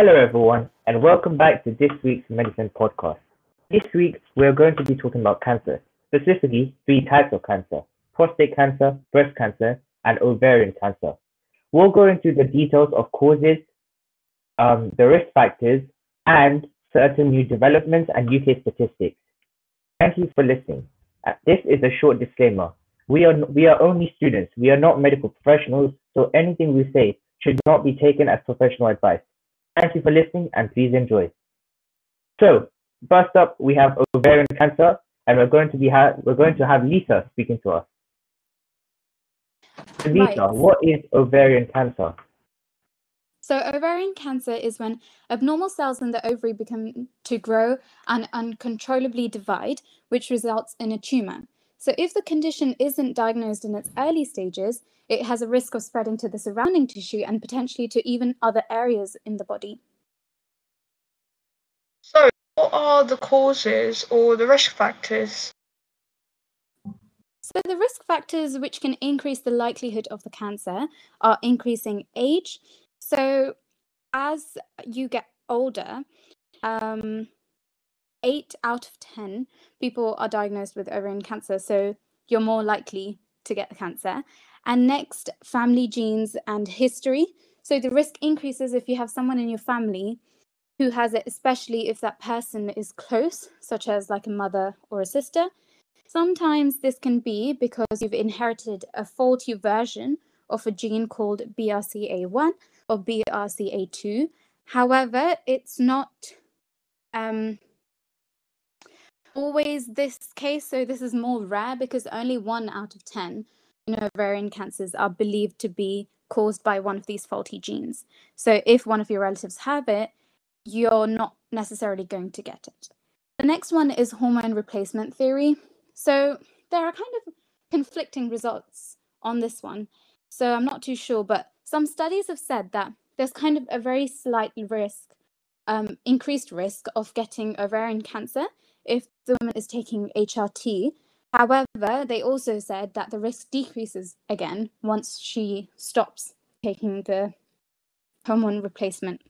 Hello, everyone, and welcome back to this week's Medicine Podcast. This week, we're going to be talking about cancer, specifically three types of cancer prostate cancer, breast cancer, and ovarian cancer. We'll go into the details of causes, um, the risk factors, and certain new developments and UK statistics. Thank you for listening. Uh, this is a short disclaimer. We are, we are only students. We are not medical professionals, so anything we say should not be taken as professional advice. Thank you for listening and please enjoy. So, first up, we have ovarian cancer, and we're going to be ha- we're going to have Lisa speaking to us. So Lisa, Right. what is ovarian cancer? So ovarian cancer is when abnormal cells in the ovary begin to grow and uncontrollably divide, which results in a tumor. So if the condition isn't diagnosed in its early stages, it has a risk of spreading to the surrounding tissue and potentially to even other areas in the body. So, what are the causes or the risk factors? So the risk factors which can increase the likelihood of the cancer are increasing age. So as you get older, um, eight out of ten people are diagnosed with ovarian cancer. So you're more likely to get the cancer. And next, family genes and history. So the risk increases if you have someone in your family who has it, especially if that person is close, such as like a mother or a sister. Sometimes this can be because you've inherited a faulty version of a gene called BRCA1 or BRCA2. However, it's not um, always this case, so this is more rare because only one out of 10 you know, ovarian cancers are believed to be caused by one of these faulty genes. So if one of your relatives have it, you're not necessarily going to get it. The next one is hormone replacement theory. So there are kind of conflicting results on this one. So I'm not too sure, but some studies have said that there's kind of a very slight risk, um, increased risk of getting ovarian cancer if the woman is taking HRT. However, they also said that the risk decreases again once she stops taking the hormone replacement.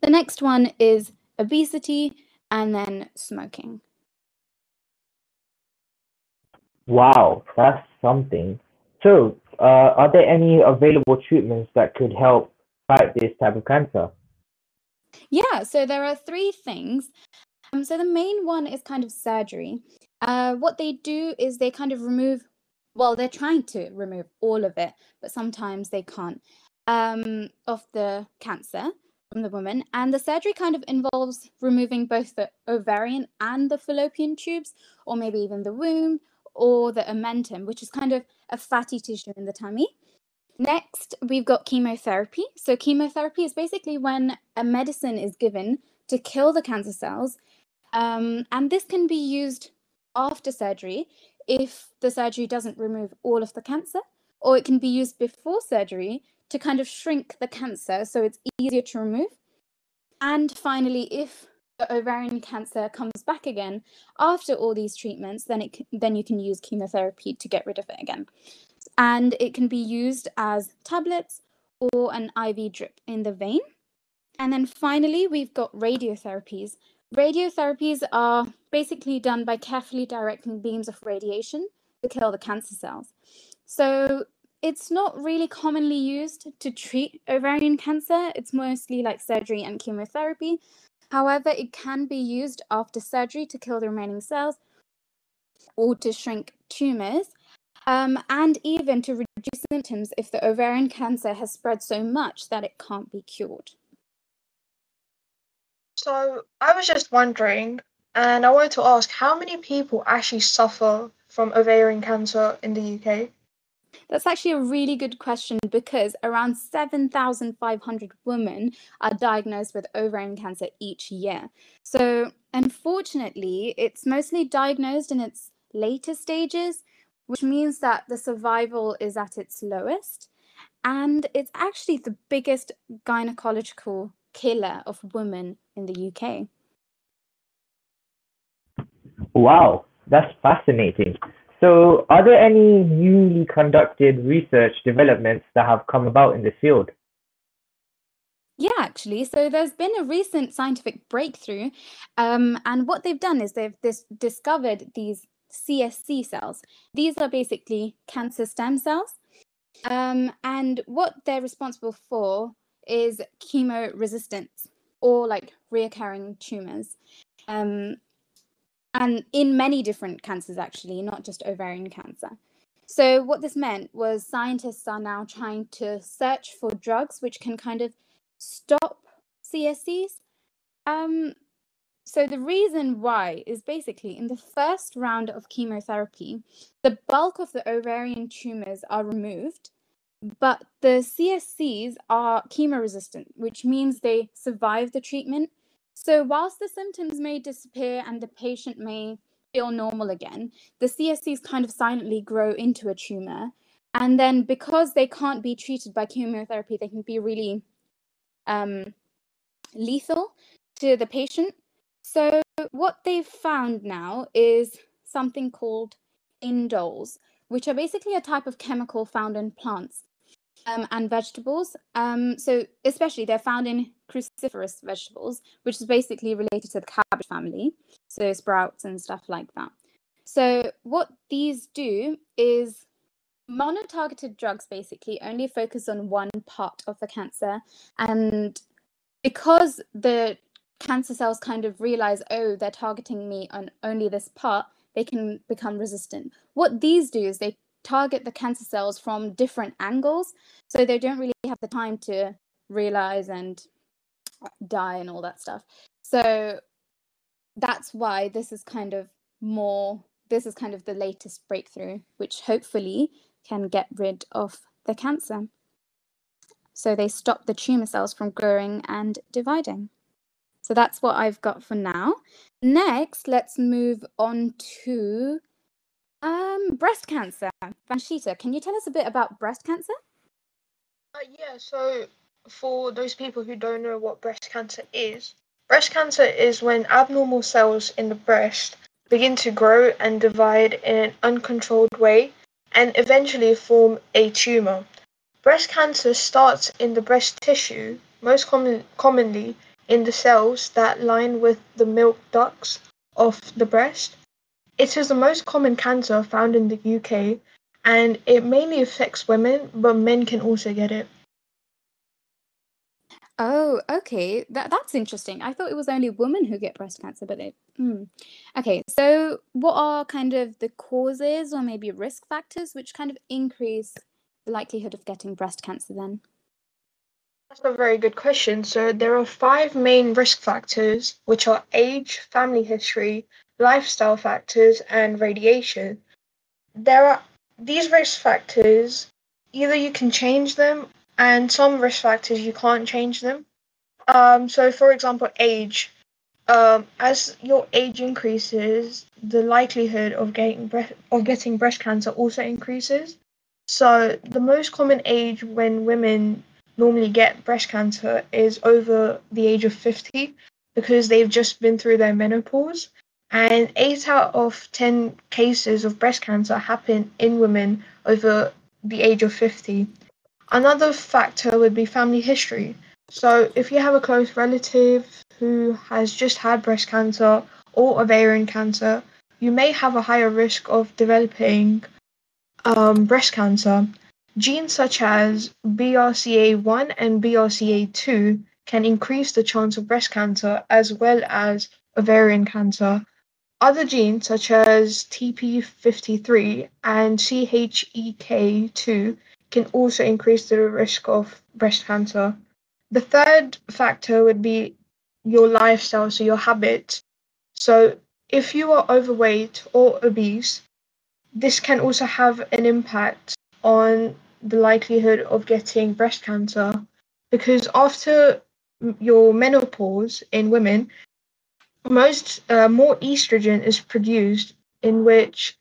The next one is obesity and then smoking. Wow, that's something. So, uh, are there any available treatments that could help fight this type of cancer? Yeah, so there are three things. Um, so the main one is kind of surgery. Uh, what they do is they kind of remove, well, they're trying to remove all of it, but sometimes they can't, um, of the cancer from the woman. And the surgery kind of involves removing both the ovarian and the fallopian tubes, or maybe even the womb, or the omentum, which is kind of a fatty tissue in the tummy. Next, we've got chemotherapy. So, chemotherapy is basically when a medicine is given to kill the cancer cells. Um, and this can be used after surgery if the surgery doesn't remove all of the cancer, or it can be used before surgery to kind of shrink the cancer so it's easier to remove. And finally, if the ovarian cancer comes back again after all these treatments, then it then you can use chemotherapy to get rid of it again and it can be used as tablets or an IV drip in the vein. And then finally, we've got radiotherapies. Radiotherapies are basically done by carefully directing beams of radiation to kill the cancer cells. So it's not really commonly used to treat ovarian cancer, it's mostly like surgery and chemotherapy. However, it can be used after surgery to kill the remaining cells or to shrink tumors um, and even to reduce symptoms if the ovarian cancer has spread so much that it can't be cured. So, I was just wondering, and I wanted to ask how many people actually suffer from ovarian cancer in the UK? That's actually a really good question because around 7,500 women are diagnosed with ovarian cancer each year. So, unfortunately, it's mostly diagnosed in its later stages, which means that the survival is at its lowest. And it's actually the biggest gynecological killer of women in the UK. Wow, that's fascinating. So, are there any newly conducted research developments that have come about in this field? Yeah, actually. So there's been a recent scientific breakthrough, um, and what they've done is they've dis- discovered these CSC cells. These are basically cancer stem cells, um, and what they're responsible for is chemo resistance or like reoccurring tumors. Um, and in many different cancers, actually, not just ovarian cancer. So, what this meant was scientists are now trying to search for drugs which can kind of stop CSCs. Um, so, the reason why is basically in the first round of chemotherapy, the bulk of the ovarian tumors are removed, but the CSCs are chemo resistant, which means they survive the treatment. So, whilst the symptoms may disappear and the patient may feel normal again, the CSCs kind of silently grow into a tumor. And then, because they can't be treated by chemotherapy, they can be really um, lethal to the patient. So, what they've found now is something called indoles, which are basically a type of chemical found in plants um, and vegetables. Um, so, especially they're found in cruciferous vegetables, which is basically related to the cabbage family, so sprouts and stuff like that. So, what these do is monotargeted drugs basically only focus on one part of the cancer. And because the cancer cells kind of realize, oh, they're targeting me on only this part, they can become resistant. What these do is they target the cancer cells from different angles so they don't really have the time to realize and uh, die and all that stuff. So that's why this is kind of more this is kind of the latest breakthrough which hopefully can get rid of the cancer. So they stop the tumor cells from growing and dividing. So that's what i've got for now. Next let's move on to um, breast cancer. Vanshita, can you tell us a bit about breast cancer? Uh, yeah, so for those people who don't know what breast cancer is, breast cancer is when abnormal cells in the breast begin to grow and divide in an uncontrolled way and eventually form a tumor. Breast cancer starts in the breast tissue, most common, commonly in the cells that line with the milk ducts of the breast. It is the most common cancer found in the UK and it mainly affects women, but men can also get it. Oh, okay. That that's interesting. I thought it was only women who get breast cancer, but it. Hmm. Okay, so what are kind of the causes or maybe risk factors which kind of increase the likelihood of getting breast cancer then? That's a very good question. So there are five main risk factors, which are age, family history, lifestyle factors, and radiation. There are these risk factors, either you can change them, and some risk factors you can't change them. Um, so, for example, age. Um, as your age increases, the likelihood of getting breast of getting breast cancer also increases. So, the most common age when women normally get breast cancer is over the age of 50 because they've just been through their menopause and eight out of 10 cases of breast cancer happen in women over the age of 50. Another factor would be family history. So, if you have a close relative who has just had breast cancer or ovarian cancer, you may have a higher risk of developing um, breast cancer. Genes such as BRCA1 and BRCA2 can increase the chance of breast cancer as well as ovarian cancer. Other genes such as TP53 and CHEK2 can also increase the risk of breast cancer. The third factor would be your lifestyle, so your habits. So if you are overweight or obese, this can also have an impact on the likelihood of getting breast cancer because after your menopause in women, most uh, more estrogen is produced, in which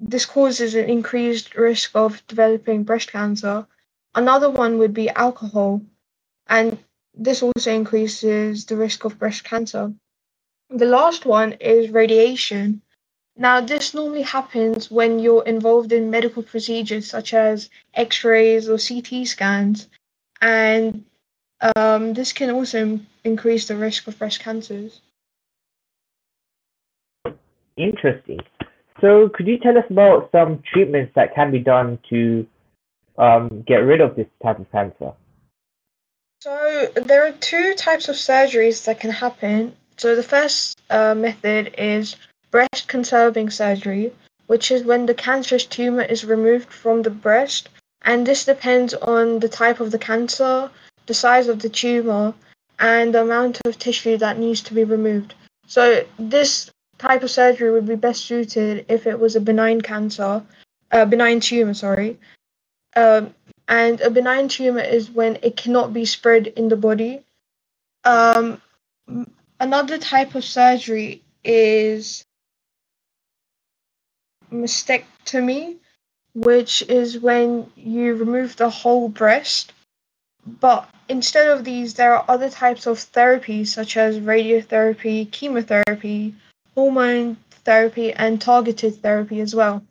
this causes an increased risk of developing breast cancer. Another one would be alcohol, and this also increases the risk of breast cancer. The last one is radiation. Now, this normally happens when you're involved in medical procedures such as x rays or CT scans, and um, this can also increase the risk of breast cancers. Interesting. So, could you tell us about some treatments that can be done to um, get rid of this type of cancer? So, there are two types of surgeries that can happen. So, the first uh, method is breast conserving surgery, which is when the cancerous tumor is removed from the breast. And this depends on the type of the cancer, the size of the tumor, and the amount of tissue that needs to be removed. So, this type of surgery would be best suited if it was a benign cancer, a benign tumor, sorry. Um, and a benign tumor is when it cannot be spread in the body. Um, another type of surgery is mastectomy, which is when you remove the whole breast. But instead of these, there are other types of therapies such as radiotherapy, chemotherapy, hormone therapy and targeted therapy as well.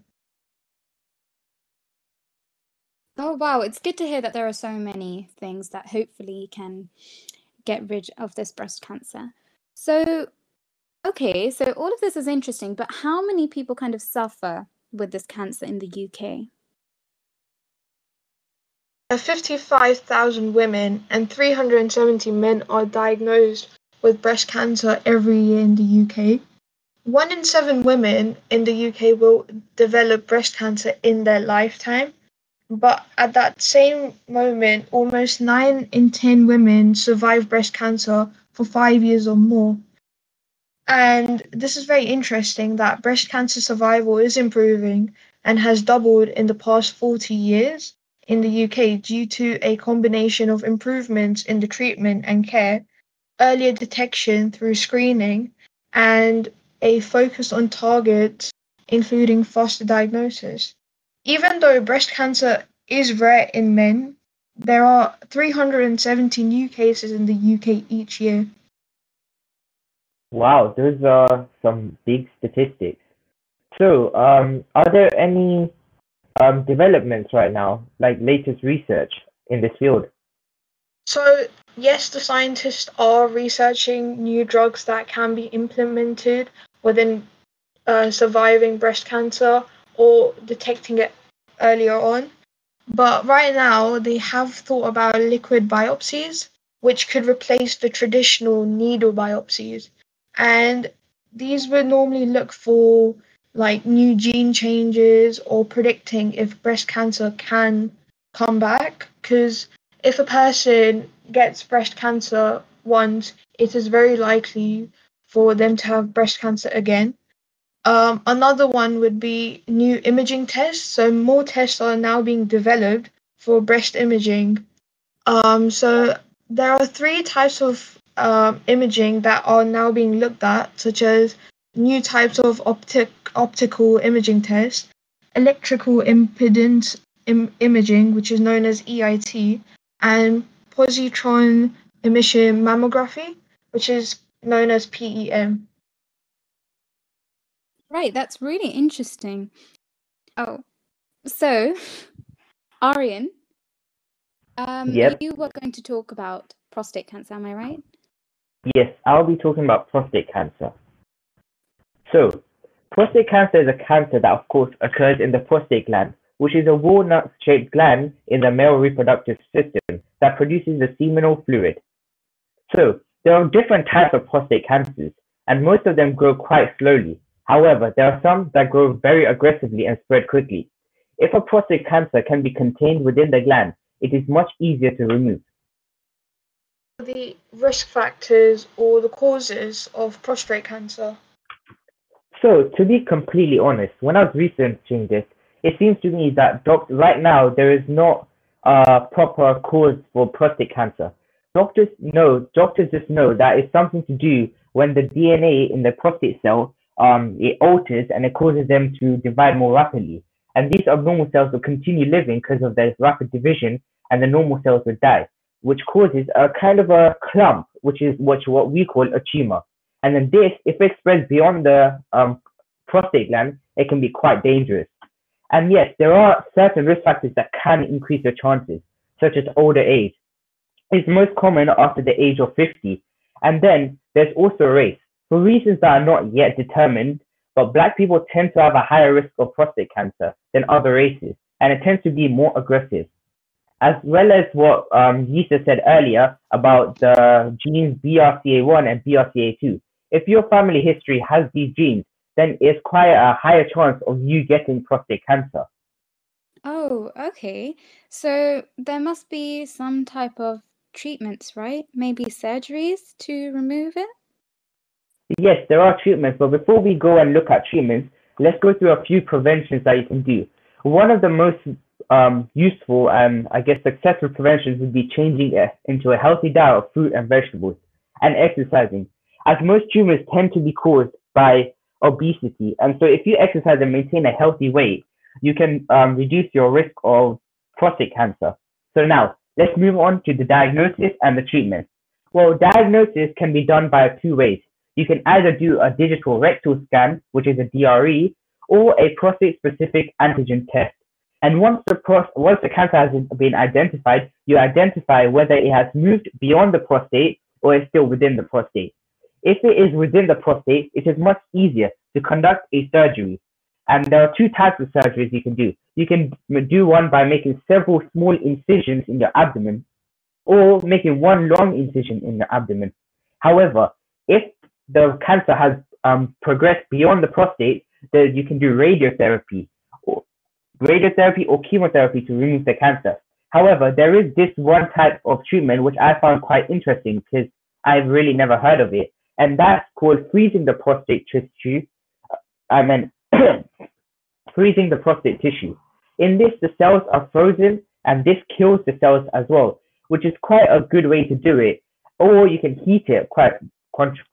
Oh, wow. It's good to hear that there are so many things that hopefully can get rid of this breast cancer. So, okay, so all of this is interesting, but how many people kind of suffer with this cancer in the UK? 55,000 women and 370 men are diagnosed with breast cancer every year in the UK. One in seven women in the UK will develop breast cancer in their lifetime. But at that same moment, almost nine in 10 women survive breast cancer for five years or more. And this is very interesting that breast cancer survival is improving and has doubled in the past 40 years in the UK due to a combination of improvements in the treatment and care, earlier detection through screening, and a focus on targets, including faster diagnosis. Even though breast cancer is rare in men, there are 370 new cases in the UK each year. Wow, those are some big statistics. So, um, are there any um, developments right now, like latest research in this field? So, yes, the scientists are researching new drugs that can be implemented within uh, surviving breast cancer or detecting it earlier on. But right now, they have thought about liquid biopsies, which could replace the traditional needle biopsies. And these would normally look for like new gene changes or predicting if breast cancer can come back. Because if a person gets breast cancer once, it is very likely for them to have breast cancer again. Um, another one would be new imaging tests. So more tests are now being developed for breast imaging. Um, so there are three types of um, imaging that are now being looked at, such as new types of optic optical imaging tests, electrical impedance Im- imaging, which is known as EIT, and positron emission mammography, which is known as PEM. Right, that's really interesting. Oh, so Aryan, um, Yep. you were going to talk about prostate cancer, am I right? Yes, I'll be talking about prostate cancer. So, prostate cancer is a cancer that, of course, occurs in the prostate gland, which is a walnut shaped gland in the male reproductive system that produces the seminal fluid. So, there are different types of prostate cancers, and most of them grow quite slowly. However, there are some that grow very aggressively and spread quickly. If a prostate cancer can be contained within the gland, it is much easier to remove. The risk factors or the causes of prostate cancer. So, to be completely honest, when I was researching this, it seems to me that doc- right now there is not a proper cause for prostate cancer. Doctors know, doctors just know that it's something to do when the DNA in the prostate cell um, it alters and it causes them to divide more rapidly. And these abnormal cells will continue living because of their rapid division, and the normal cells will die, which causes a kind of a clump, which is what, what we call a tumor. And then this, if it spreads beyond the um, prostate gland, it can be quite dangerous. And yes, there are certain risk factors that can increase your chances, such as older age. It's most common after the age of 50. And then there's also race. For reasons that are not yet determined, but black people tend to have a higher risk of prostate cancer than other races, and it tends to be more aggressive. As well as what um, Lisa said earlier about the genes BRCA1 and BRCA2. If your family history has these genes, then it's quite a higher chance of you getting prostate cancer. Oh, okay. So there must be some type of treatments, right? Maybe surgeries to remove it? Yes, there are treatments, but before we go and look at treatments, let's go through a few preventions that you can do. One of the most um, useful and I guess successful prevention would be changing into a healthy diet of fruit and vegetables and exercising, as most tumors tend to be caused by obesity. And so if you exercise and maintain a healthy weight, you can um, reduce your risk of prostate cancer. So now let's move on to the diagnosis and the treatment. Well, diagnosis can be done by two ways. You can either do a digital rectal scan, which is a DRE, or a prostate-specific antigen test. And once the, once the cancer has been identified, you identify whether it has moved beyond the prostate or is still within the prostate. If it is within the prostate, it is much easier to conduct a surgery. And there are two types of surgeries you can do. You can do one by making several small incisions in your abdomen or making one long incision in the abdomen. However, if the cancer has um, progressed beyond the prostate, then you can do radiotherapy, radiotherapy or chemotherapy to remove the cancer. However, there is this one type of treatment which I found quite interesting because I've really never heard of it, and that's called freezing the prostate tissue. Uh, I mean, freezing the prostate tissue. In this, the cells are frozen, and this kills the cells as well, which is quite a good way to do it. Or you can heat it quite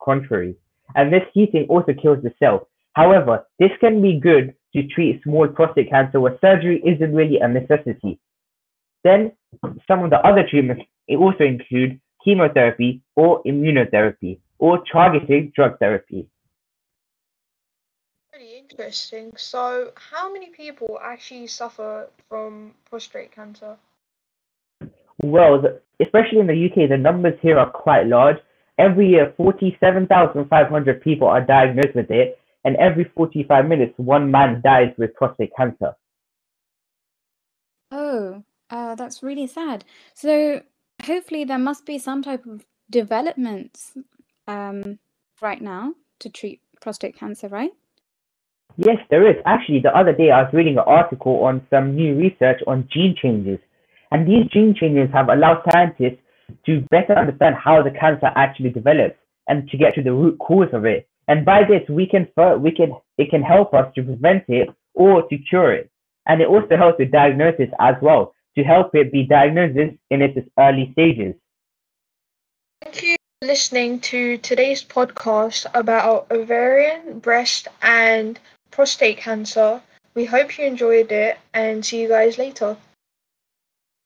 contrary, and this heating also kills the cell. However, this can be good to treat small prostate cancer where surgery isn't really a necessity. Then, some of the other treatments also include chemotherapy or immunotherapy or targeted drug therapy. Pretty interesting. So, how many people actually suffer from prostate cancer? Well, the, especially in the UK, the numbers here are quite large. Every year, 47,500 people are diagnosed with it, and every 45 minutes, one man dies with prostate cancer. Oh, uh, that's really sad. So, hopefully, there must be some type of developments um, right now to treat prostate cancer, right? Yes, there is. Actually, the other day I was reading an article on some new research on gene changes. And these gene changes have allowed scientists to better understand how the cancer actually develops and to get to the root cause of it. And by this, we can we can it can help us to prevent it or to cure it. And it also helps with diagnosis as well to help it be diagnosed in its early stages. Thank you for listening to today's podcast about ovarian, breast, and prostate cancer. We hope you enjoyed it and see you guys later.